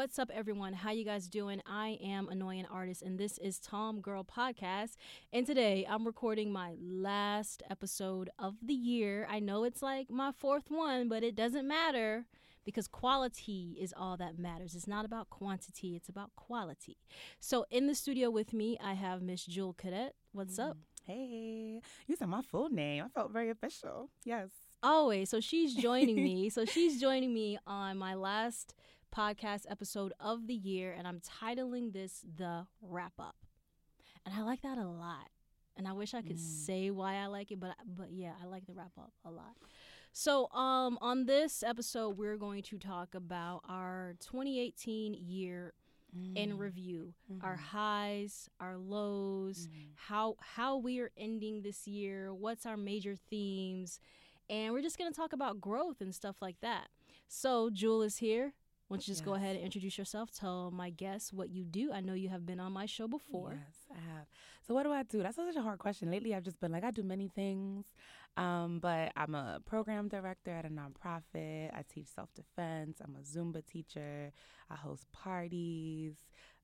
What's up, everyone? How you guys doing? I am Annoying Artist, and this is Tom Girl Podcast. And today I'm recording my last episode of the year. I know it's like my fourth one, but it doesn't matter because quality is all that matters. It's not about quantity, it's about quality. So in the studio with me, I have Miss Jewel Cadet. What's up? Mm. Hey, you said my full name. I felt very official. Yes. Always. So she's joining me. so she's joining me on my last podcast episode of the year, and I'm titling this The Wrap Up. And I like that a lot. And I wish I could Mm. say why I like it, but but yeah, I like the wrap up a lot. So, um, on this episode, we're going to talk about our 2018 year in review, our highs, our lows, how how we are ending this year, what's our major themes, and we're just gonna talk about growth and stuff like that. So, Jewel is here. Why don't you just go ahead and introduce yourself? Tell my guests what you do. I know you have been on my show before. Yes, I have. So what do I do? That's such a hard question. Lately, I've just been like, I do many things, um, but I'm a program director at a nonprofit. I teach self defense. I'm a Zumba teacher. I host parties.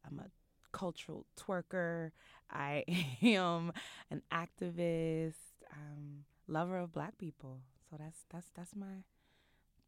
I'm a cultural twerker. I am an activist. Um, lover of Black people. So that's that's that's my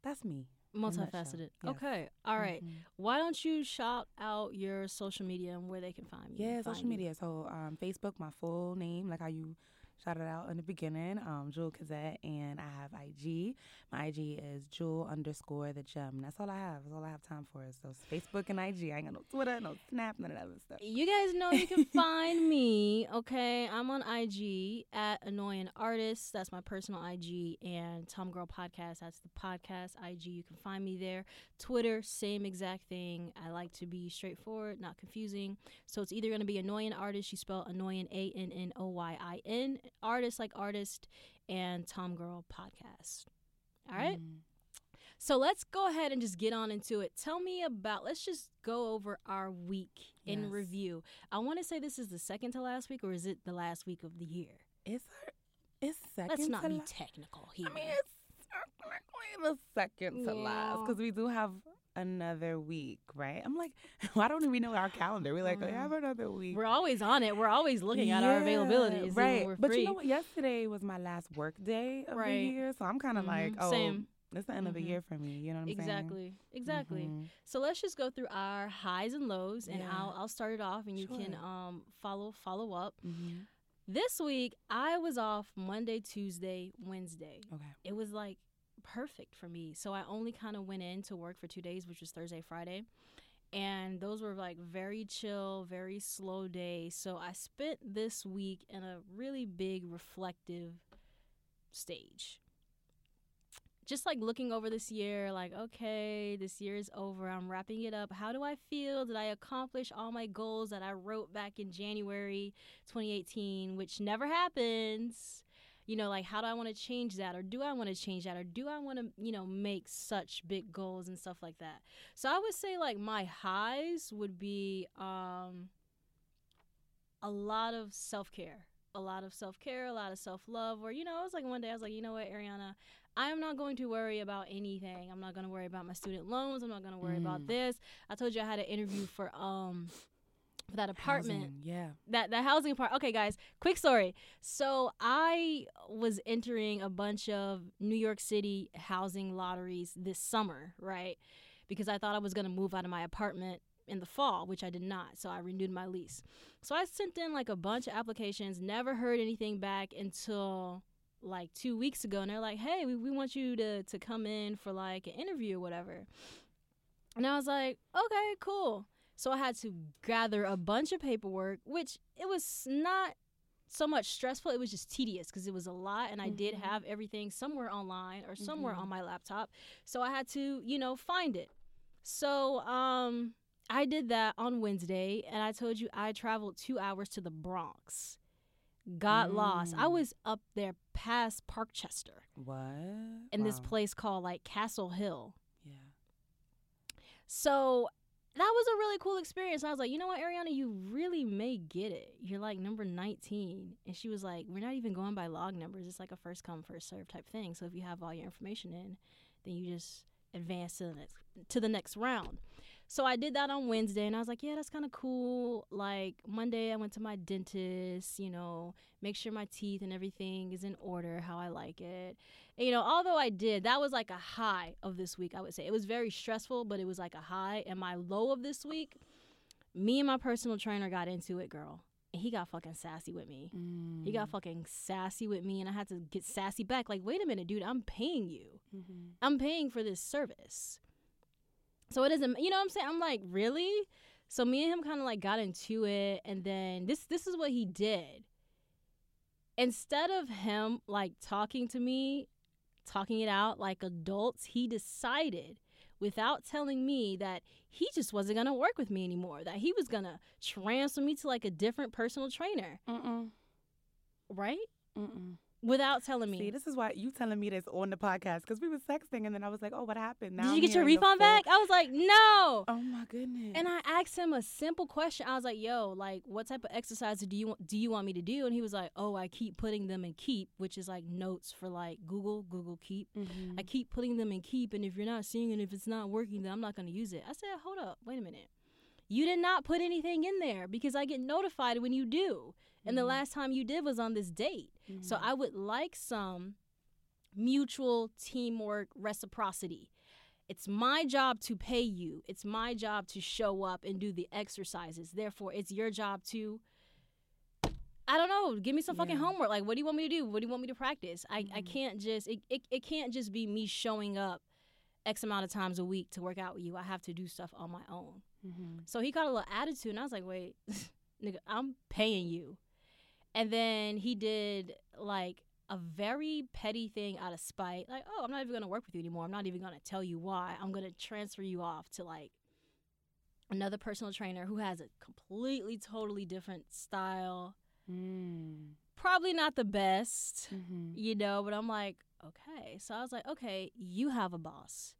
that's me. In a nutshell. Multifaceted. Yes. Okay. All right. Mhm. Why don't you shout out your social media and where they can find you? Yeah, find social you? media. So um, Facebook, my full name, like how you shouted out in the beginning, um, Jewel Cadet, and I have IG. My IG is Jewel underscore the gem. That's all I have. That's all I have time for is those Facebook and IG. I ain't got no Twitter, no Snap, none of that other stuff. You guys know you can find me, okay? I'm on IG at Annoying Artist. That's my personal IG. And Tom Girl Podcast, that's the podcast IG. You can find me there. Twitter, same exact thing. I like to be straightforward, not confusing. So it's either going to be Annoying Artist, you spell Annoying A N N O Y I N, artist like artist, and Tom Girl Podcast. All right? Mm. So let's go ahead and just get on into it. Tell me about, let's just go over our week in Yes. review. I want to say this is the second to last week, or is it the last week of the year? It's our, it's 2nd Let's not be la- technical here. I mean, it's technically the second to last because we do have another week, right? I'm like, why don't we know our calendar? We're like, we Mm. have another week. we're always on it. We're always looking at our Yeah, availabilities. right? We're but free. you know what? Yesterday was my last work day of Right. the year, so I'm kind of like, Mhm, oh, same. it's the end of the Mhm. year for me. You know what I'm saying? Exactly. Exactly. Mhm. So let's just go through our highs and lows, and Yeah. I'll I'll start it off, and you can um follow follow up. Mhm. This week I was off Monday, Tuesday, Wednesday. Okay. it was like perfect for me. So I only kind of went in to work for two days, which was Thursday, Friday. And those were like very chill, very slow days. So I spent this week in a really big reflective stage. Just like looking over this year, like, okay, this year is over. I'm wrapping it up. How do I feel? Did I accomplish all my goals that I wrote back in January 2018, which never happens? You know like how do i want to change that? Or do i want to change that? Or do i want to you know make such big goals and stuff like that? So i would say like my highs would be um a lot of self-care. A lot of self-care a lot of self-love or you know it was like one day i was like you know what ariana? I am not going to worry about anything. I'm not going to worry about my student loans. I'm not going to worry about Mm. this. I told you i had an interview for um for that apartment Housing, Yeah. that the housing part. Okay, guys, quick story. So I was entering a bunch of New York City housing lotteries this summer, right? Because I thought I was gonna move out of my apartment in the fall, which I did not. So I renewed my lease. So I sent in like a bunch of applications, never heard anything back until like two weeks ago, and they're like, "Hey, we, we want you to to come in for like an interview or whatever." And I was like, "Okay, cool." So I had to gather a bunch of paperwork, which it was not so much stressful. It was just tedious because it was a lot, and I did Mhm. have everything somewhere online or somewhere Mhm. on my laptop. So I had to, you know, find it. So um, I did that on Wednesday, and I told you I traveled two hours to the Bronx. Got lost. I Mm. was up there past Parkchester What? in this place called like Castle Hill. Yeah. So that was a really cool experience. I was like, you know what, Ariana, you really may get it. You're like number 19. And she was like, we're not even going by log numbers. It's like a first come, first serve type thing. So if you have all your information in, then you just advance to the next to the next round. So I did that on Wednesday and I was like, yeah, that's kind of cool. Like Monday, I went to my dentist, you know, make sure my teeth and everything is in order how I like it. And, you know, although I did, that was like a high of this week, I would say. It was very stressful, but it was like a high. And my low of this week, me and my personal trainer got into it, girl. And he got fucking sassy with me. Mm. He got fucking sassy with me, and I had to get sassy back. Like, wait a minute, dude, I'm paying you. Mhm. I'm paying for this service. So it doesn't, you know what I'm saying? I'm like, really? So me and him kind of like got into it, and then this this is what he did. Instead of him like talking to me, talking it out like adults, he decided without telling me that he just wasn't gonna work with me anymore. That he was gonna transfer me to like a different personal trainer, Mm-mm. right? Mm-mm. Without telling me. See, this is why you telling me this on the podcast because we was sexting and then I was like, oh, what happened? Now Did I'm you get your refund back? I was like, no. Oh my goodness. And I asked him a simple question. I was like, "Yo, like, what type of exercises do you want, do you want me to do?" And he was like, "Oh, I keep putting them in Keep, which is like notes for like Google, Google Keep. Mhm. I keep putting them in Keep, and if you're not seeing it, if it's not working, then I'm not going to use it." I said, "Hold up, wait a minute. You did not put anything in there because I get notified when you do, and the Mhm. last time you did was on this date. So Mhm. I would like some mutual teamwork reciprocity." It's my job to pay you. It's my job to show up and do the exercises. Therefore, it's your job to I don't know, give me some fucking Yeah. homework. Like what do you want me to do? What do you want me to practice? I, I Mhm. can't just it, it, it can't just be me showing up X amount of times a week to work out with you. I have to do stuff on my own. Mhm. So he got a little attitude, and I was like, wait, nigga, I'm paying you. And then he did like a very petty thing out of spite. Like, oh, I'm not even going to work with you anymore. I'm not even going to tell you why. I'm going to transfer you off to like another personal trainer who has a completely, totally different style. Mm. Probably not the best, Mhm. you know, but I'm like, okay. So I was like, okay, you have a boss.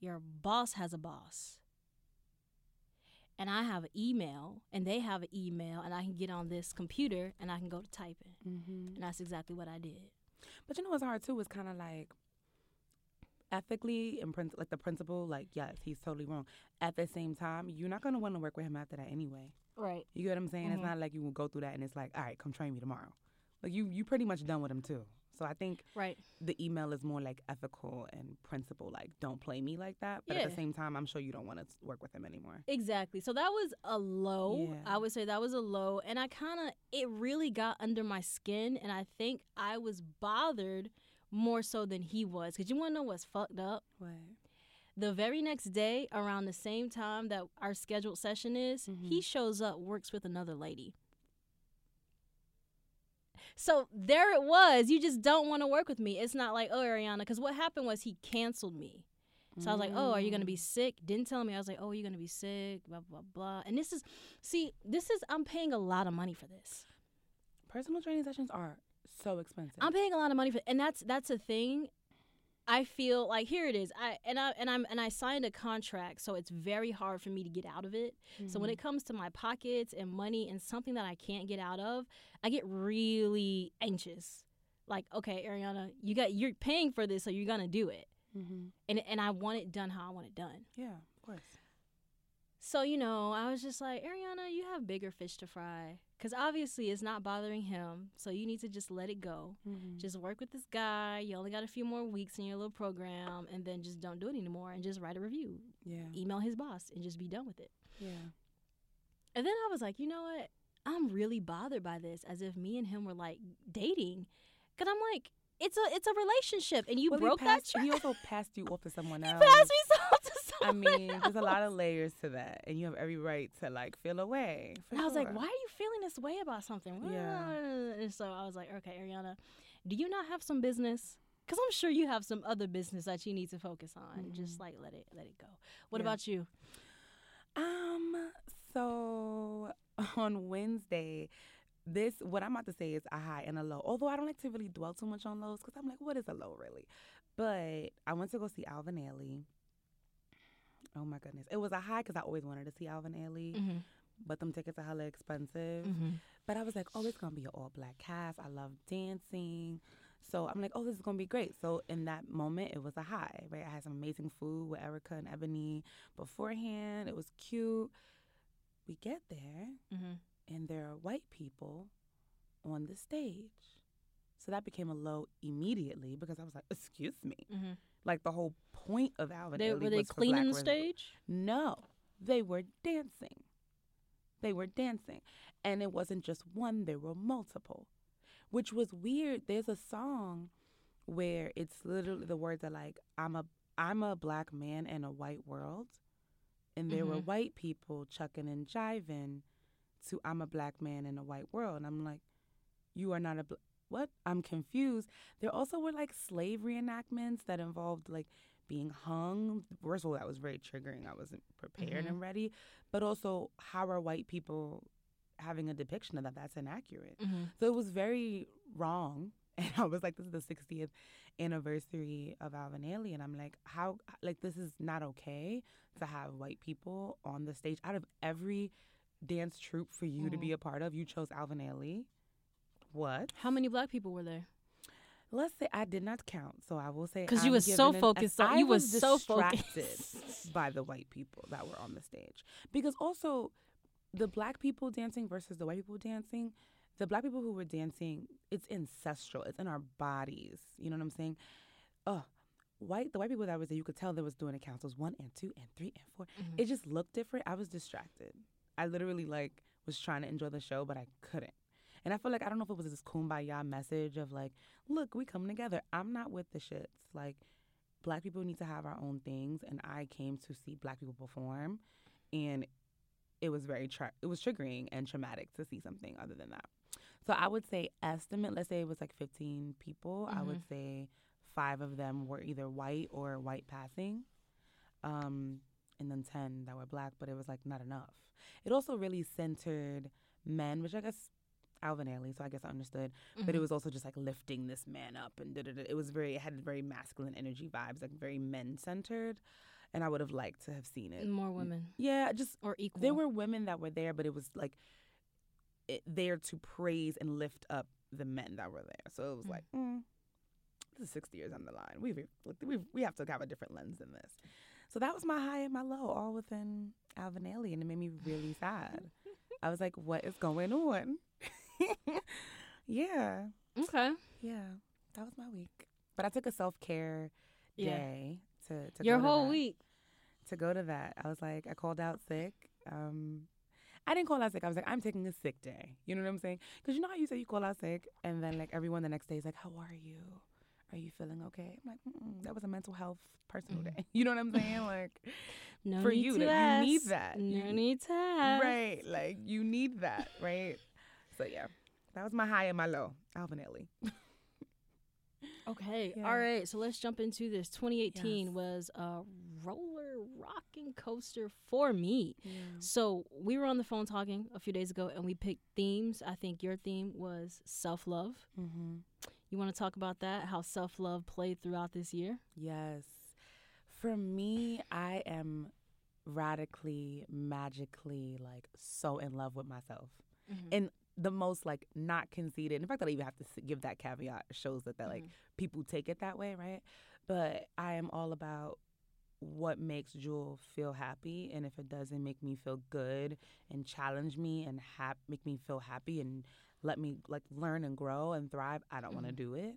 Your boss has a boss and I have an email and they have an email and I can get on this computer and I can go to typing. Mhm. And that's exactly what I did. But you know what's hard too is kind of like ethically and like the principle, like yes, he's totally wrong. At the same time, you're not gonna want to work with him after that anyway. Right. You get what I'm saying? It's Mhm. not like you will go through that and it's like, all right, come train me tomorrow. Like you, you pretty much done with him too. So I think Right. the email is more like ethical and principle, like don't play me like that. But at the same time, I'm sure you don't want to work with him anymore. Exactly. So that was a low. Yeah. I would say that was a low. And I kind of, it really got under my skin. And I think I was bothered more so than he was. Because you want to know what's fucked up? What? The very next day, around the same time that our scheduled session is, he Mhm. shows up, works with another lady. So there it was. You just don't want to work with me. It's not like, oh, Ariana, because what happened was he canceled me. So I was like, oh, are you going to be Mm. sick? Didn't tell me. I was like, oh, you're going to be sick, blah, blah, blah. And this is, see, this is, I'm paying a lot of money for this. Personal training sessions are so expensive. I'm paying a lot of money for, and that's that's a thing. I feel like here it is. I and I and I'm and I signed a contract, so it's very hard for me to get out of it. So when it comes to my pockets and money and something that I can't get out of, I get really anxious. Like, okay, Ariana, you got you're paying for this, so you're gonna do it, Mhm. and and I want it done how I want it done. Yeah, of course. So you know, I was just like, Ariana, you have bigger fish to fry, because obviously it's not bothering him. So you need to just let it go. Mhm. Just work with this guy. You only got a few more weeks in your little program, and then just don't do it anymore, and just write a review. yeah, Email his boss, and just be done with it. yeah. And then I was like, you know what? I'm really bothered by this, as if me and him were like dating, because I'm like, it's a it's a relationship, and you Well, broke that. passed you- He also passed you off to someone else. He passed me so to I mean, there's a lot of layers to that, and you have every right to like feel away. I was like, why are you feeling this way about something? Yeah. And so I was like, okay, Ariana, do you not have some business? Because I'm sure you have some other business that you need to focus on. Just Mhm. like let it let it go. What Yeah. about you? Um. So on Wednesday, this what I'm about to say is a high and a low. Although I don't like to really dwell too much on lows because I'm like, what is a low really? But I went to go see Alvin Ailey. Oh my goodness, it was a high because I always wanted to see Alvin Ailey, Mm-hmm. but them tickets are hella expensive. Mm-hmm. But I was like, oh, it's gonna be an all black cast. I love dancing. So I'm like, oh, this is gonna be great. So in that moment, it was a high, right? I had some amazing food with Erica and Ebony beforehand. It was cute. We get there, Mm-hmm. and there are white people on the stage. So that became a low immediately because I was like, excuse me. Mm-hmm. Like the whole point of Alvin They, Ailey were they was cleaning the stage? No, they were dancing. They were dancing. And it wasn't just one, there were multiple, which was weird. There's a song where it's literally the words are like, I'm a I'm a black man in a white world. And there were Mhm. white people chucking and jiving to I'm a black man in a white world. And I'm like, you are not a bl- what? I'm confused. There also were like slave reenactments that involved like being hung. First of all, that was very triggering. I wasn't prepared Mhm. and ready. But also, how are white people having a depiction of that? That's inaccurate. Mm-hmm. So it was very wrong. And I was like, this is the 60th anniversary of Alvin Ailey. And I'm like, how, like, this is not okay to have white people on the stage. Out of every dance troupe for you to be a part of, you chose Alvin Ailey. What? How many black people were there? Let's say I did not count. So I will say, Because you I'm so given an- focused on- I you was so distracted focused. by the white people that were on the stage. Because also, the black people dancing versus the white people dancing, the black people who were dancing, it's ancestral. It's in our bodies. You know what I'm saying? Oh, white the white people that was there, you could tell they was doing the was one and two and three and 4 Mhm. It just looked different. I was distracted. I literally like was trying to enjoy the show, but I couldn't. And I feel like I don't know if it was this kumbaya message of like, look, we come together. I'm not with the shits. Like, black people need to have our own things, and I came to see black people perform, and it was very tra- it was triggering and traumatic to see something other than that. So I would say estimate. Let's say it was like 15 people. I would say five of them were either white or white passing, um, and then 10 that were black. But it was like not enough. It also really centered men, which I guess Alvin Ailey, so I guess I understood. But it Mhm. was also just like lifting this man up and da da da. It was very, it had very masculine energy vibes, like very men centered. And I would have liked to have seen it. more women Yeah, just or equal. there were women that were there, but it was like it, there to praise and lift up the men that were there. So it was Mm. like, mm, this is 60 years on the line. We we we have to have a different lens than this. So that was my high and my low, all within Alvin Ailey, and it made me really sad. I was like, what is going on? yeah, okay. yeah, that was my week. But I took a self care Yeah. day to, to Your go to whole that week. to go to that. I was like, I called out sick. Um, I didn't call out sick. I was like, I'm taking a sick day. You know what I'm saying? Because you know how you say you call out sick, and then like everyone the next day is like, How are you? Are you feeling okay? I'm like, that was a mental health personal Mhm. day. You know what I'm saying? Like No for you, to like, you need that. No You- need to ask. right, like you need that, right? So yeah, that was my high and my low. Alvin Ailey. Okay. Yeah. All right. So let's jump into this. 2018 Yes. was a roller rocking coaster for me. Yeah. So we were on the phone talking a few days ago, and we picked themes. I think your theme was self love. Mm-hmm. You want to talk about that? How self love played throughout this year? Yes. For me, I am radically, magically, like so in love with myself. And the most like not conceited. And the fact that I even have to give that caveat shows that that like people take it that way, right? But I am all about what makes Jewel feel happy, and if it doesn't make me feel good and challenge me and hap- make me feel happy and let me like learn and grow and thrive, I don't want to do it.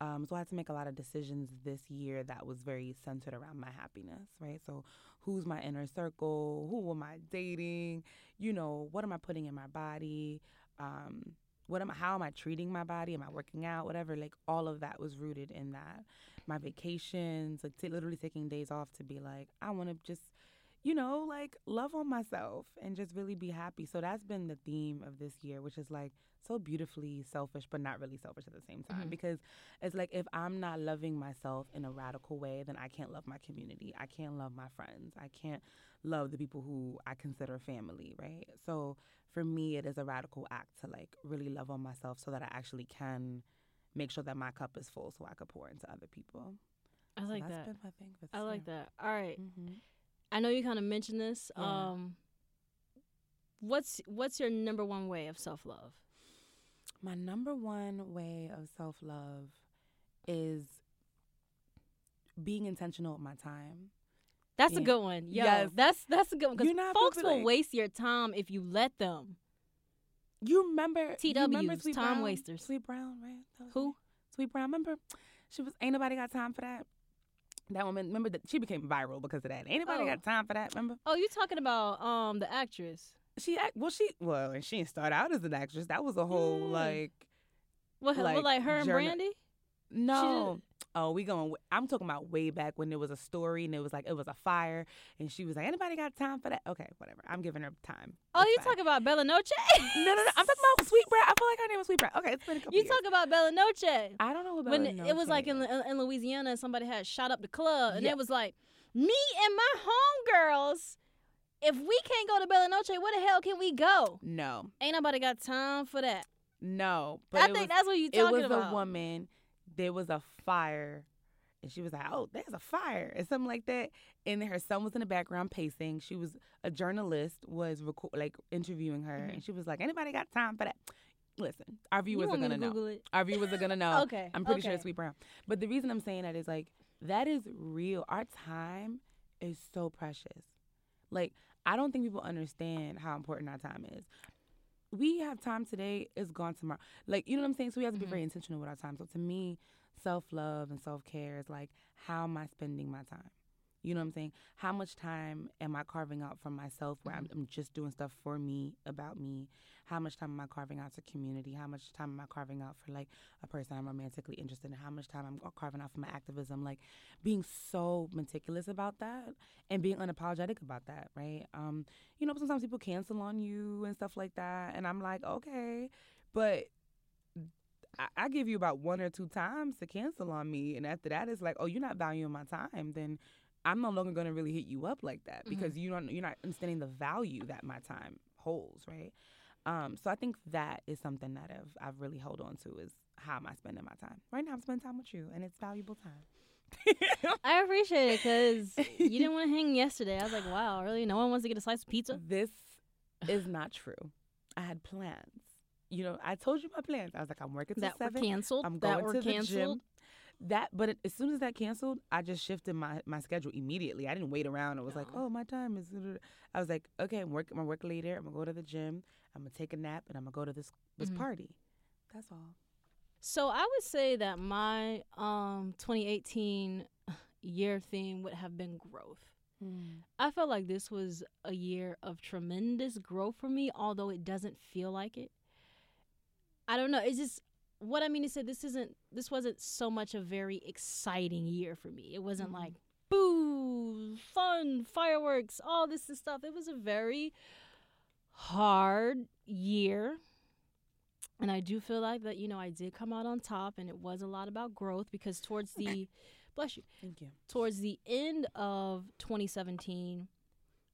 Um, so I had to make a lot of decisions this year that was very centered around my happiness, right? So who's my inner circle? Who am I dating? You know, what am I putting in my body? Um, what am I, how am I treating my body? Am I working out? Whatever. Like all of that was rooted in that. My vacations, like t- literally taking days off to be like, I want to just, you know, like love on myself and just really be happy. So that's been the theme of this year, which is like so beautifully selfish, but not really selfish at the same time. Mhm. Because it's like if I'm not loving myself in a radical way, then I can't love my community. I can't love my friends. I can't love the people who I consider family, right? So for me, it is a radical act to like really love on myself so that I actually can make sure that my cup is full so I could pour into other people. I So like that's that. been my thing I like that. All right. Mm-hmm. I know you kind of mentioned this. Yeah. Um, what's what's your number one way of self love? My number one way of self love is being intentional with my time. That's Yeah. a good one. Yo, Yes. that's that's a good one because folks will like- waste your time if you let them. You remember you remember TWs, Sweet time Brown? wasters. Sweet Brown, right? Who? Sweet Brown. Remember, she was. Ain't nobody got time for that. That woman. Remember that she became viral because of that. Ain't nobody Oh. got time for that. Remember? Oh, you talking about um the actress? She act well. She well, and she didn't start out as an actress. That was a whole Yeah. like What like, what, like her and Brandy? no. Oh, we going. I'm talking about way back when there was a story and it was like it was a fire, and she was like, "Anybody got time for that?" Okay, whatever. I'm giving her time. Oh, It's you fine. talking about Bella Noche? No, no, no. I'm talking about Sweetbread. I feel like her name was Sweetbread. Okay, it's been a couple You years. talk about Bella Noche. I don't know about when it was like in, in Louisiana and somebody had shot up the club and Yeah. it was like me and my homegirls if we can't go to Bella Noche where the hell can we go no, ain't nobody got time for that no. But I think was, that's what you talking about. it was about a woman. There was a fire, and she was like, "Oh, there's a fire," and something like that. And her son was in the background pacing. She was a journalist, was record, like interviewing her, Mhm. and she was like, "Anybody got time for that?" Listen, our viewers are gonna to know. Our viewers are gonna know. okay I'm pretty sure it's Sweet Brown. But the reason I'm saying that is like that is real. Our time is so precious. Like I don't think people understand how important our time is. We have time today, it's gone tomorrow. Like you know what I'm saying? So we have to be Mhm. very intentional with our time. So to me, self love and self care is like how am I spending my time? You know what I'm saying? How much time am I carving out for myself where I'm, I'm just doing stuff for me, about me? How much time am I carving out to community? How much time am I carving out for like a person I'm romantically interested in? How much time I'm carving out for my activism? Like being so meticulous about that and being unapologetic about that, right? Um, you know, sometimes people cancel on you and stuff like that, and I'm like, okay, but I, I give you about one or two times to cancel on me, and after that, it's like, oh, you're not valuing my time, then I'm no longer going to really hit you up like that because you don't, you're not understanding the value that my time holds, right? Um, so I think that is something that I've I've really held on to is how am I spending my time? Right now, I'm spending time with you, and it's valuable time. I appreciate it because you didn't want to hang yesterday I was like wow really no one wants to get a slice of pizza This is not true. I had plans. You know, I told you my plans. I was like, I'm working till that were canceled I'm that going were to the canceled gym. That, but it, as soon as that canceled, I just shifted my, my schedule immediately. I didn't wait around. i was like, oh, my time is. I was like, okay, I'm work. I'm work later. I'm gonna go to the gym. I'm gonna take a nap, and I'm gonna go to this this Mhm. party. That's all. So I would say that my um 2018 year theme would have been growth. I felt like this was a year of tremendous growth for me, although it doesn't feel like it. I don't know. It's just what I mean to say. This isn't. This wasn't so much a very exciting year for me. It wasn't Mhm. like boo, fun, fireworks, all this and stuff. It was a very hard year. And I do feel like that, you know, I did come out on top and it was a lot about growth because towards the bless you Thank you. towards the end of 2017,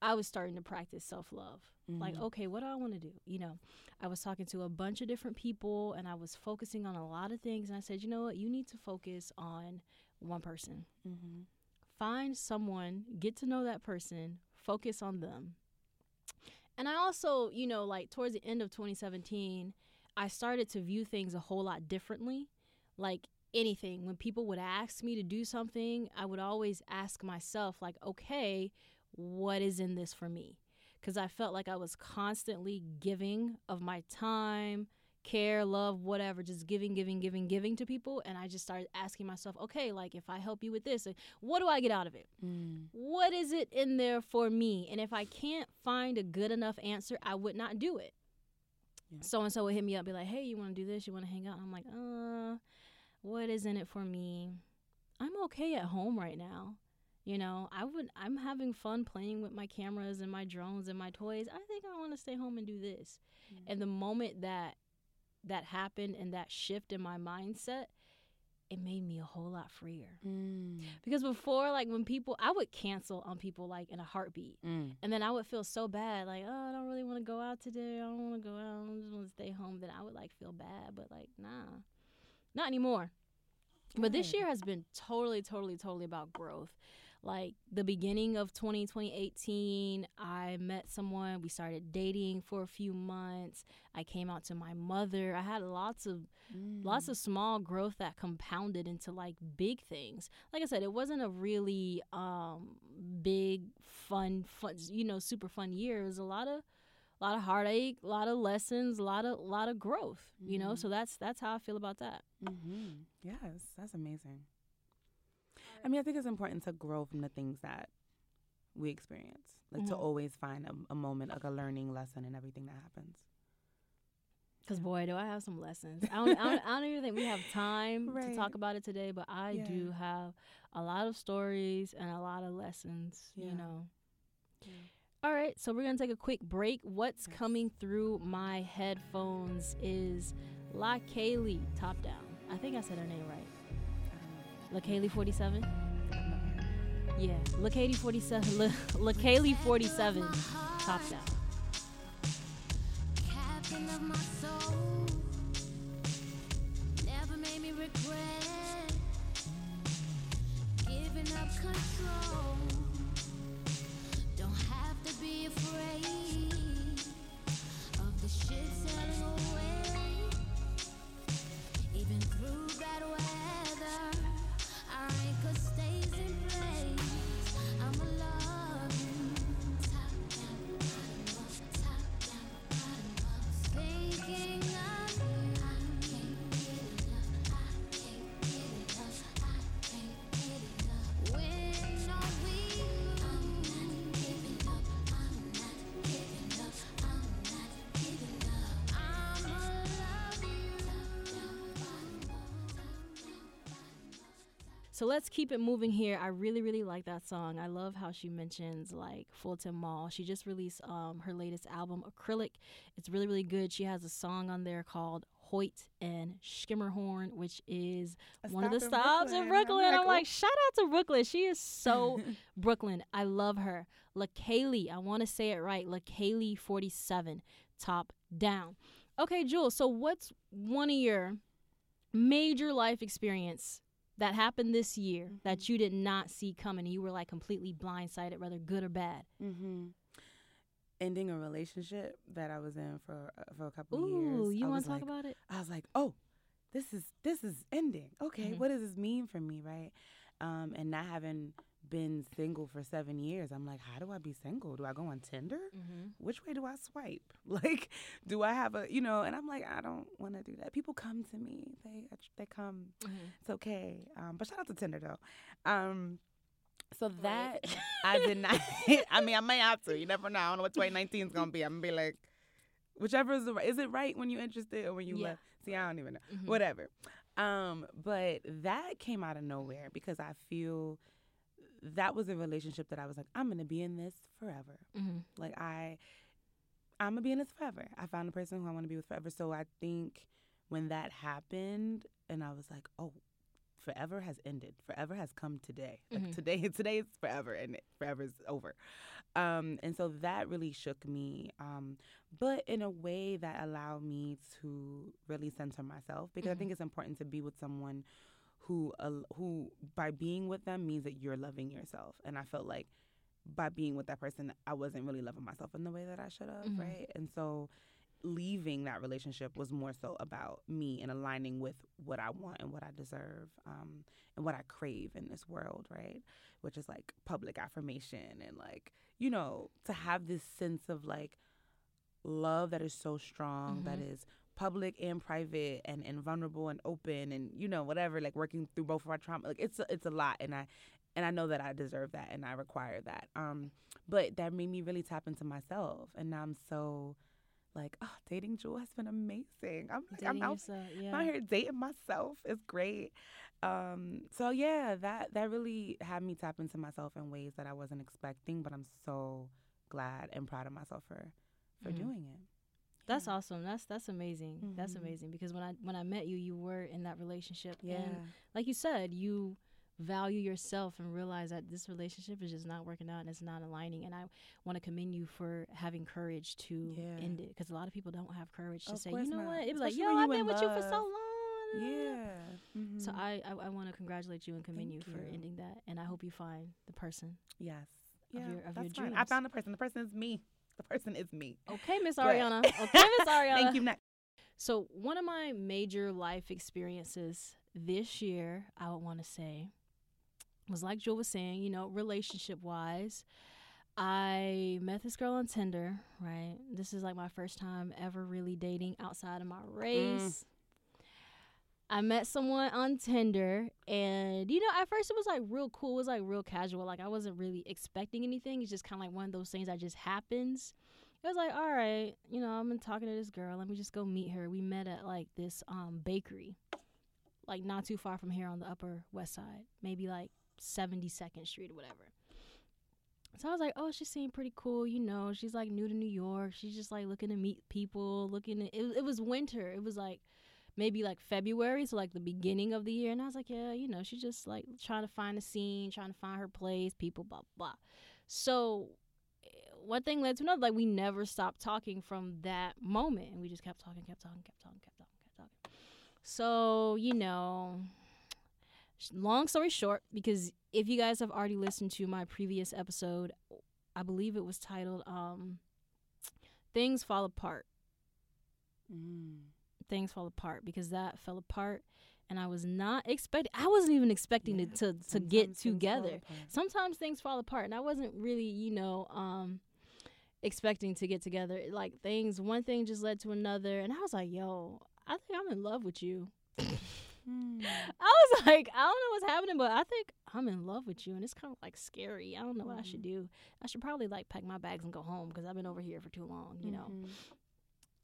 I was starting to practice self love. Like, Mhm. okay, what do I want to do? You know, I was talking to a bunch of different people and I was focusing on a lot of things. And I said, you know what? You need to focus on one person. Mm-hmm. Find someone, get to know that person, focus on them. And I also, you know, like towards the end of 2017, I started to view things a whole lot differently. Like anything, when people would ask me to do something, I would always ask myself, like, okay, what is in this for me? Because I felt like I was constantly giving of my time, care, love, whatever, just giving, giving, giving, giving to people. And I just started asking myself, okay, like if I help you with this, what do I get out of it? Mm. What is it in there for me? And if I can't find a good enough answer, I would not do it. So and so would hit me up, be like, "Hey, you want to do this? You want to hang out?" I'm like, "Uh, what is in it for me? I'm okay at home right now. You know, I would. I'm having fun playing with my cameras and my drones and my toys. I think I want to stay home and do this." Mm. And the moment that that happened and that shift in my mindset, it made me a whole lot freer. Mm. Because before, like when people, I would cancel on people like in a heartbeat. Mm. And then I would feel so bad, like, oh, I don't really want to go out today. I don't want to go out. I just want to stay home. Then I would like feel bad, but like, nah, not anymore. But this year has been totally, totally, totally about growth. Like the beginning of 20, 2018, I met someone. We started dating for a few months. I came out to my mother. I had lots of Mm. lots of small growth that compounded into like big things. Like I said, it wasn't a really um big fun fun you know super fun year. It was a lot of a lot of heartache, a lot of lessons, a lot of lot of growth, you know? Mhm. So that's that's how I feel about that. Mm-hmm. Yes, that's amazing. I mean, I think it's important to grow from the things that we experience, like to Mhm. always find a, a moment, like a learning lesson in everything that happens. Cause boy, do I have some lessons. I don't, I don't, I don't even think we have time to talk about it today, but I Yeah. do have a lot of stories and a lot of lessons. Yeah. You know. Yeah. All right, so we're gonna take a quick break. What's Yes. coming through my headphones is Leikeli Top Down. I think I said her name right. Leikeli 47. Yeah, Leikeli 47. La, Leikeli 47 Top Down. So let's keep it moving here. I really, really like that song. I love how she mentions like Fulton Mall. She just released um, her latest album, Acrylic. It's really, really good. She has a song on there called Hoyt and Schermerhorn, which is A one of the in stops in Brooklyn. Brooklyn. I'm I'm like, like, shout out to Brooklyn. She is so Brooklyn. I love her. Leikeli, I want to say it right. Leikeli 47, top down. Okay, Jules, so what's one of your major life experience that happened this year that you did not see coming? You were like completely blindsided, whether good or bad. mm-hmm. Ending a relationship that I was in for uh, for a couple of Ooh, years. you I want was to talk like, about it? I was like, oh, this is this is ending. Okay, Mhm. what does this mean for me, right? Um, and not having been single for seven years, I'm like, how do I be single? Do I go on Tinder? Mm-hmm. Which way do I swipe? Like, do I have a you know? And I'm like, I don't want to do that. People come to me. They they come. It's okay. Um, but shout out to Tinder though. Um, so that I did not. I mean, I may have to. You never know. I don't know what 2019 is gonna be. I'm gonna be like, whichever is the right. Is it right when you're interested or when you Yeah. left? See, I don't even know. Mhm. Whatever. Um, but that came out of nowhere because I feel that was a relationship that I was like, I'm gonna be in this forever. Mm-hmm. Like I, I'm gonna be in this forever. I found a person who I want to be with forever. So I think when that happened, and I was like, oh, forever has ended. Forever has come today. Like Mhm. today, today is forever, and it, forever is over. Um, and so that really shook me. Um, but in a way that allowed me to really center myself because Mhm. I think it's important to be with someone who uh, who by being with them means that you're loving yourself. And I felt like by being with that person, I wasn't really loving myself in the way that I should have, Mhm. right? And so leaving that relationship was more so about me and aligning with what I want and what I deserve um, and what I crave in this world, right? Which is like public affirmation and like, you know, to have this sense of like love that is so strong, that is public and private and, and vulnerable and open and you know whatever like working through both of our trauma like it's a, it's a lot and I and I know that I deserve that and I require that. Um but that made me really tap into myself and now I'm so like oh dating Jewel has been amazing. I'm like, I'm out, yourself, I'm yeah. out here dating myself. It's great. Um so yeah that that really had me tap into myself in ways that I wasn't expecting but I'm so glad and proud of myself for for Mhm. doing it That's Yeah. awesome. That's that's amazing. That's Mhm. amazing because when I when I met you, you were in that relationship, yeah and like you said, you value yourself and realize that this relationship is just not working out and it's not aligning. And I want to commend you for having courage to Yeah. end it because a lot of people don't have courage to Of say, you know not. what? Be like, yo, I've been with you for so long. da, da, da." Yeah. So Mhm. I I, I want to congratulate you and commend you Thank for ending that, and I hope you find the person. yes. of Yeah, your- of that's your fine. I found the person. The person is me. The person is me. Okay, Miss But- Ariana. Okay, Miss Ariana. Thank you. Next. So one of my major life experiences this year, I would want to say, was like Jewel was saying, you know, relationship wise. I met this girl on Tinder, right? This is like my first time ever really dating outside of my mm. race. I met someone on Tinder and you know, at first it was like real cool, it was like real casual. Like I wasn't really expecting anything. It's just kinda like one of those things that just happens. It was like, all right, you know, I've been talking to this girl. Let me just go meet her. We met at like this um bakery, like not too far from here on the Upper West Side, maybe like 72nd Street or whatever. So I was like, oh, she seemed pretty cool. You know, she's like new to New York. She's just like looking to meet people. Looking, at, it, it was winter. It was like maybe like February, so like the beginning of the year. And I was like, yeah, you know, she's just like trying to find a scene, trying to find her place, people, blah blah. So one thing led to another. Like we never stopped talking from that moment, and we just kept talking, kept talking, kept talking, kept talking, kept talking. So you know, long story short, because if you guys have already listened to my previous episode, I believe it was titled um, "Things Fall Apart." Mm. Things fall apart because that fell apart, and I was not expecting. I wasn't even expecting Yeah, it to to get together. sometimes things fall apart and i wasn't really you know um expecting to get together. Like things one thing just led to another and i was like yo i think i'm in love with you. Mm. i was like i don't know what's happening but i think i'm in love with you and it's kind of like scary. I don't know what i should do. I should probably like pack my bags and go home because i've been over here for too long you know? Mhm.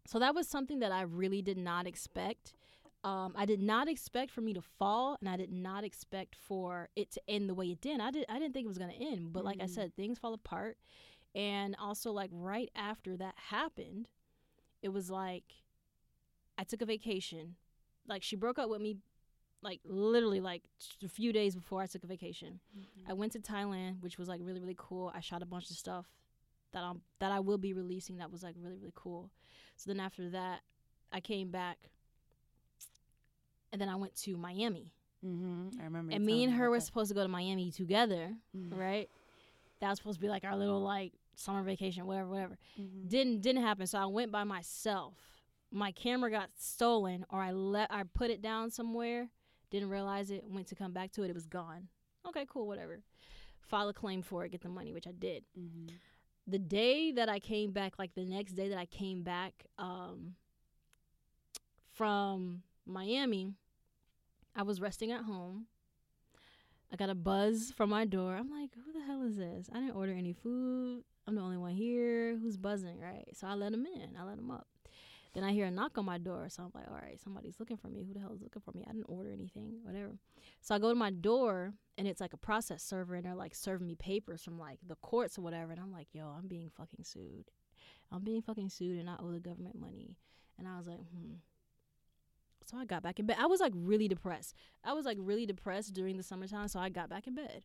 So that was something that I really did not expect. Um, I did not expect for me to fall, and I did not expect for it to end the way it did. I did. I didn't think it was gonna end, but like I Mhm. said, things fall apart. And also, like right after that happened, it was like I took a vacation. Like she broke up with me, like literally like a few days before I took a vacation. Mhm. I went to Thailand, which was like really really cool. I shot a bunch of stuff that I'm that I will be releasing. That was like really really cool. So then after that, I came back, and then I went to Miami. Mhm. I remember. And me and her were that. supposed to go to Miami together, Mhm. right? That was supposed to be like our little like summer vacation, whatever, whatever. Mhm. Didn't didn't happen. So I went by myself. My camera got stolen, or I let I put it down somewhere. Didn't realize it. Went to come back to it. It was gone. Okay, cool, whatever. File a claim for it, get the money, which I did. Mhm. The day that I came back, like the next day that I came back um, from Miami, I was resting at home. I got a buzz from my door. I'm like, who the hell is this? I didn't order any food. I'm the only one here. Who's buzzing, right? So I let him in. I let him up. Then I hear a knock on my door. So I'm like, all right, somebody's looking for me. Who the hell is looking for me? I didn't order anything, whatever. So I go to my door and it's like a process server and they're like serving me papers from like the courts or whatever. And I'm like, yo, I'm being fucking sued. I'm being fucking sued and I owe the government money. And I was like, hmm. So I got back in bed. I was like really depressed. I was like really depressed during the summertime. So I got back in bed.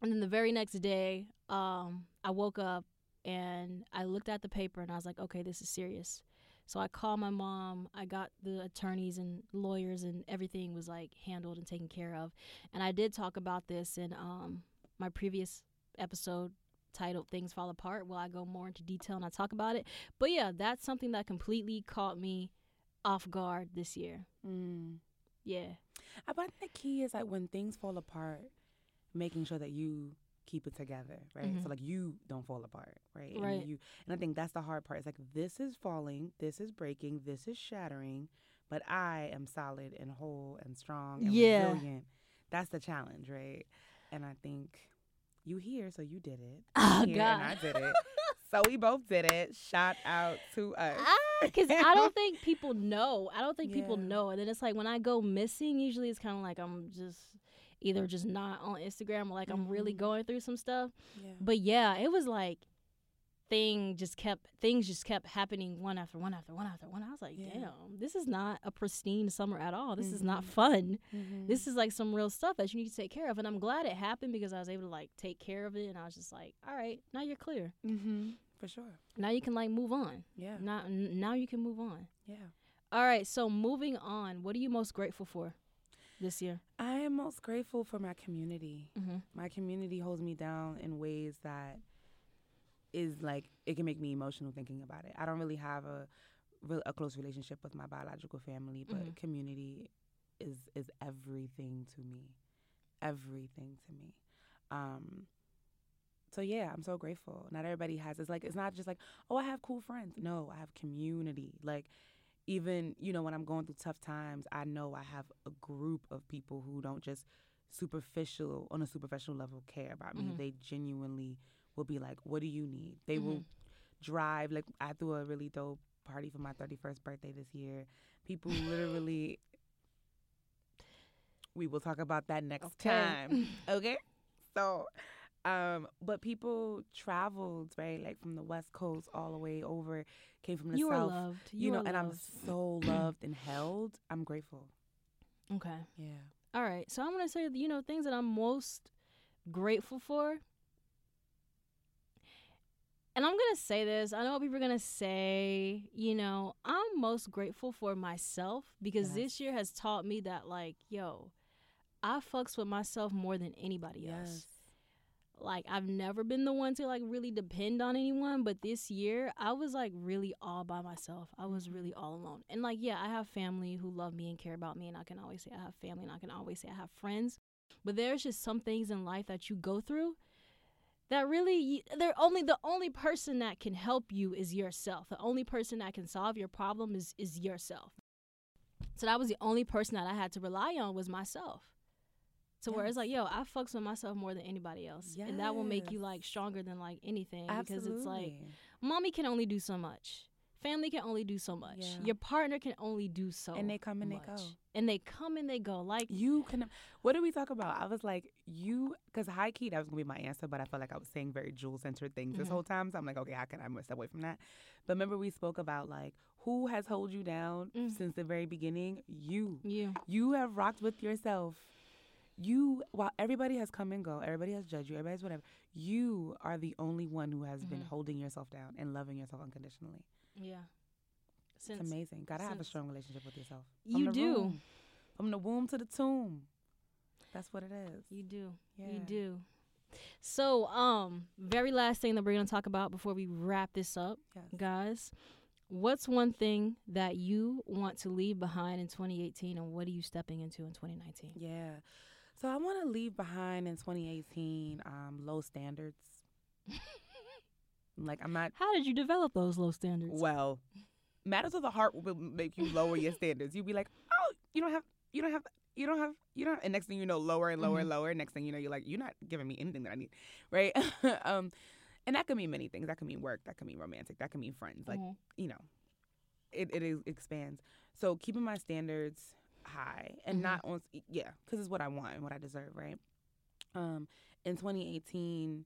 And then the very next day, um, I woke up and I looked at the paper and I was like, okay, this is serious. So I called my mom. I got the attorneys and lawyers and everything was like handled and taken care of. And I did talk about this in um, my previous episode titled Things Fall Apart. Well, I go more into detail and I talk about it. But yeah, that's something that completely caught me off guard this year. Mm. Yeah. I bet the key is like when things fall apart, making sure that you keep it together, right? Mhm. So like you don't fall apart, right? Right. And you and I think that's the hard part. It's like this is falling, this is breaking, this is shattering, but I am solid and whole and strong and Yeah. resilient. That's the challenge, right? And I think you here, so you did it. Oh, here God. And I did it. so we both did it. Shout out to us. Because I don't think people know. I don't think people know. And then it's like when I go missing, usually it's kind of like I'm just either just not on Instagram or like I'm really Mhm. going through some stuff. Yeah. But yeah, it was like thing just kept things just kept happening one after one after one after one. I was like, Yeah. damn, this is not a pristine summer at all. This is not Mhm. fun. Mhm. This is like some real stuff that you need to take care of. And I'm glad it happened because I was able to like take care of it. And I was just like, all right, now you're clear. Mhm. For sure. Now you can like move on. Yeah. Now, n- now you can move on. Yeah. All right. So moving on, what are you most grateful for this year? I am most grateful for my community. Mm-hmm. My community holds me down in ways that is like it can make me emotional thinking about it. I don't really have a real a close relationship with my biological family, but Mhm. community is is everything to me. Everything to me. Um so yeah, I'm so grateful. Not everybody has it's like it's not just like, oh, I have cool friends. No, I have community. Like even, you know, when I'm going through tough times, I know I have a group of people who don't just superficial on a superficial level care about me. Mhm. They genuinely will be like, "What do you need?" They will drive. Like I threw a really dope party for my 31st birthday this year. People literally. We will talk about that next Okay. time. Okay, so. Um, but people traveled right, like from the West Coast all the way over, came from the You are South, loved. you, You, know, and I'm so loved and held. I'm grateful. okay. Yeah. All right. So I'm gonna say, you know, things that I'm most grateful for. And I'm gonna say this. I know what people are gonna say. You know, I'm most grateful for myself because Yes. this year has taught me that, like, yo, I fucks with myself more than anybody else. Like, I've never been the one to like really depend on anyone, but this year I was like really all by myself. I was really mm-hmm. all alone. And like, yeah, I have family who love me and care about me, and I can always say I have family, and I can always say I have friends. But there's just some things in life that you go through that really they're only the only person that can help you is yourself. The only person that can solve your problem is is yourself. So that was the only person that I had to rely on was myself. So where it's like, yo, I fucks with myself more than anybody else, and that will make you like stronger than like anything because it's like mommy can only do so much. Family can only do so much. Yeah. Your partner can only do so And they come and they go. And they come and they go. Like You can. What did we talk about? I was like, you, because high key, that was gonna be my answer, but I felt like I was saying very jewel centered things this Mhm. whole time. So I'm like, okay, how can I step away from that? But remember, we spoke about like who has held you down Mm. since the very beginning. You. you. You have rocked with yourself. You, while everybody has come and go, everybody has judged you, everybody's whatever. You are the only one who has been Mhm. holding yourself down and loving yourself unconditionally. Yeah. It's amazing. Gotta have a strong relationship with yourself. You do. room- from the womb to the tomb. That's what it is. you do. Yeah. You do. So, um, very last thing that we're gonna talk about before we wrap this up, Yes. guys. What's one thing that you want to leave behind in 2018, and what are you stepping into in 2019? Yeah. So I want to leave behind in 2018 um, low standards. like I'm not How did you develop those low standards? well. Matters of the heart will make you lower your standards. You'll be like, oh, you don't have, you don't have, you don't have, you don't. And next thing you know, lower and lower and lower. Next thing you know, you're like, you're not giving me anything that I need, right? um, and that could mean many things. That could mean work. That could mean romantic. That could mean friends. Like Mhm. you know, it, it expands. So keeping my standards high and Mhm. not on, yeah, because it's what I want and what I deserve, right? Um, in 2018,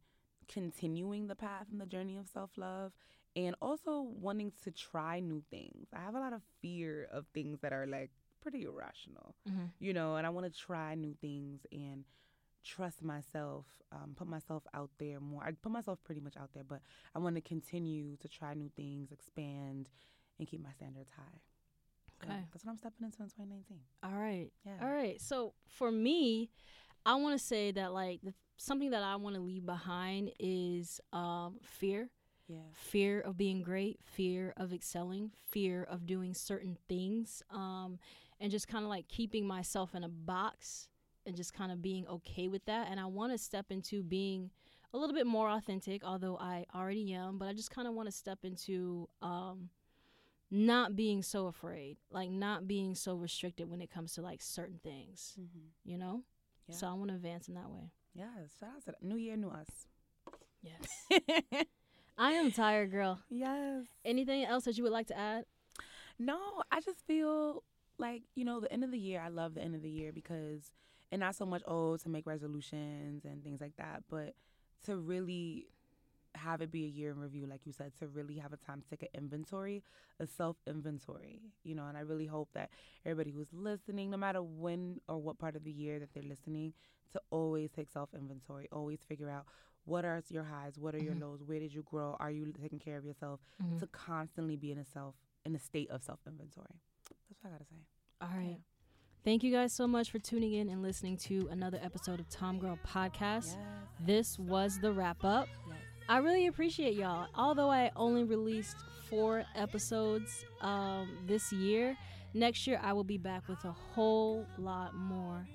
continuing the path and the journey of self love and also wanting to try new things. I have a lot of fear of things that are like pretty irrational, Mhm. you know, and I want to try new things and trust myself, um, put myself out there more. I put myself pretty much out there, but I want to continue to try new things, expand, and keep my standards high. So Okay. that's what I'm stepping into in 2019. All right. Yeah. All right. So for me, I want to say that like the, something that I want to leave behind is um, fear. Yeah. Fear of being great, fear of excelling, fear of doing certain things, um, and just kind of like keeping myself in a box and just kind of being okay with that. And I want to step into being a little bit more authentic, although I already am. But I just kind of want to step into um, not being so afraid, like not being so restricted when it comes to like certain things, Mm-hmm. you know. Yeah. So I want to advance in that way. Yes. Shout out to. New Year, New Us. Yes. I am tired, girl. yes. Anything else that you would like to add? No, I just feel like, you know, the end of the year, I love the end of the year because, and not so much, oh, to make resolutions and things like that, but to really have it be a year in review, like you said, to really have a time to take an inventory, a self inventory, you know, and I really hope that everybody who's listening, no matter when or what part of the year that they're listening, to always take self inventory, always figure out what are your highs, what are your Mhm. lows, where did you grow, are you taking care of yourself, Mhm. to constantly be in a self in a state of self inventory. That's what I gotta say. All right. Yeah. Thank you guys so much for tuning in and listening to another episode of Tom Girl Podcast. Yes. This was the wrap up. Yes. I really appreciate y'all. Although I only released four episodes um, this year, next year I will be back with a whole lot more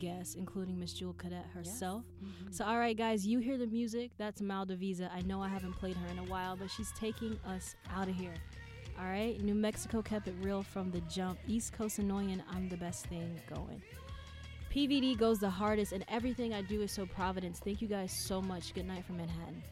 guests, including Miss Jewel Cadet herself. Mhm. So, all right, guys, you hear the music. That's Mal Devisa. I know I haven't played her in a while, but she's taking us out of here. All right, New Mexico kept it real from the jump. East Coast annoying, I'm the best thing going. PVD goes the hardest, and everything I do is so Providence. Thank you guys so much. Good night from Manhattan.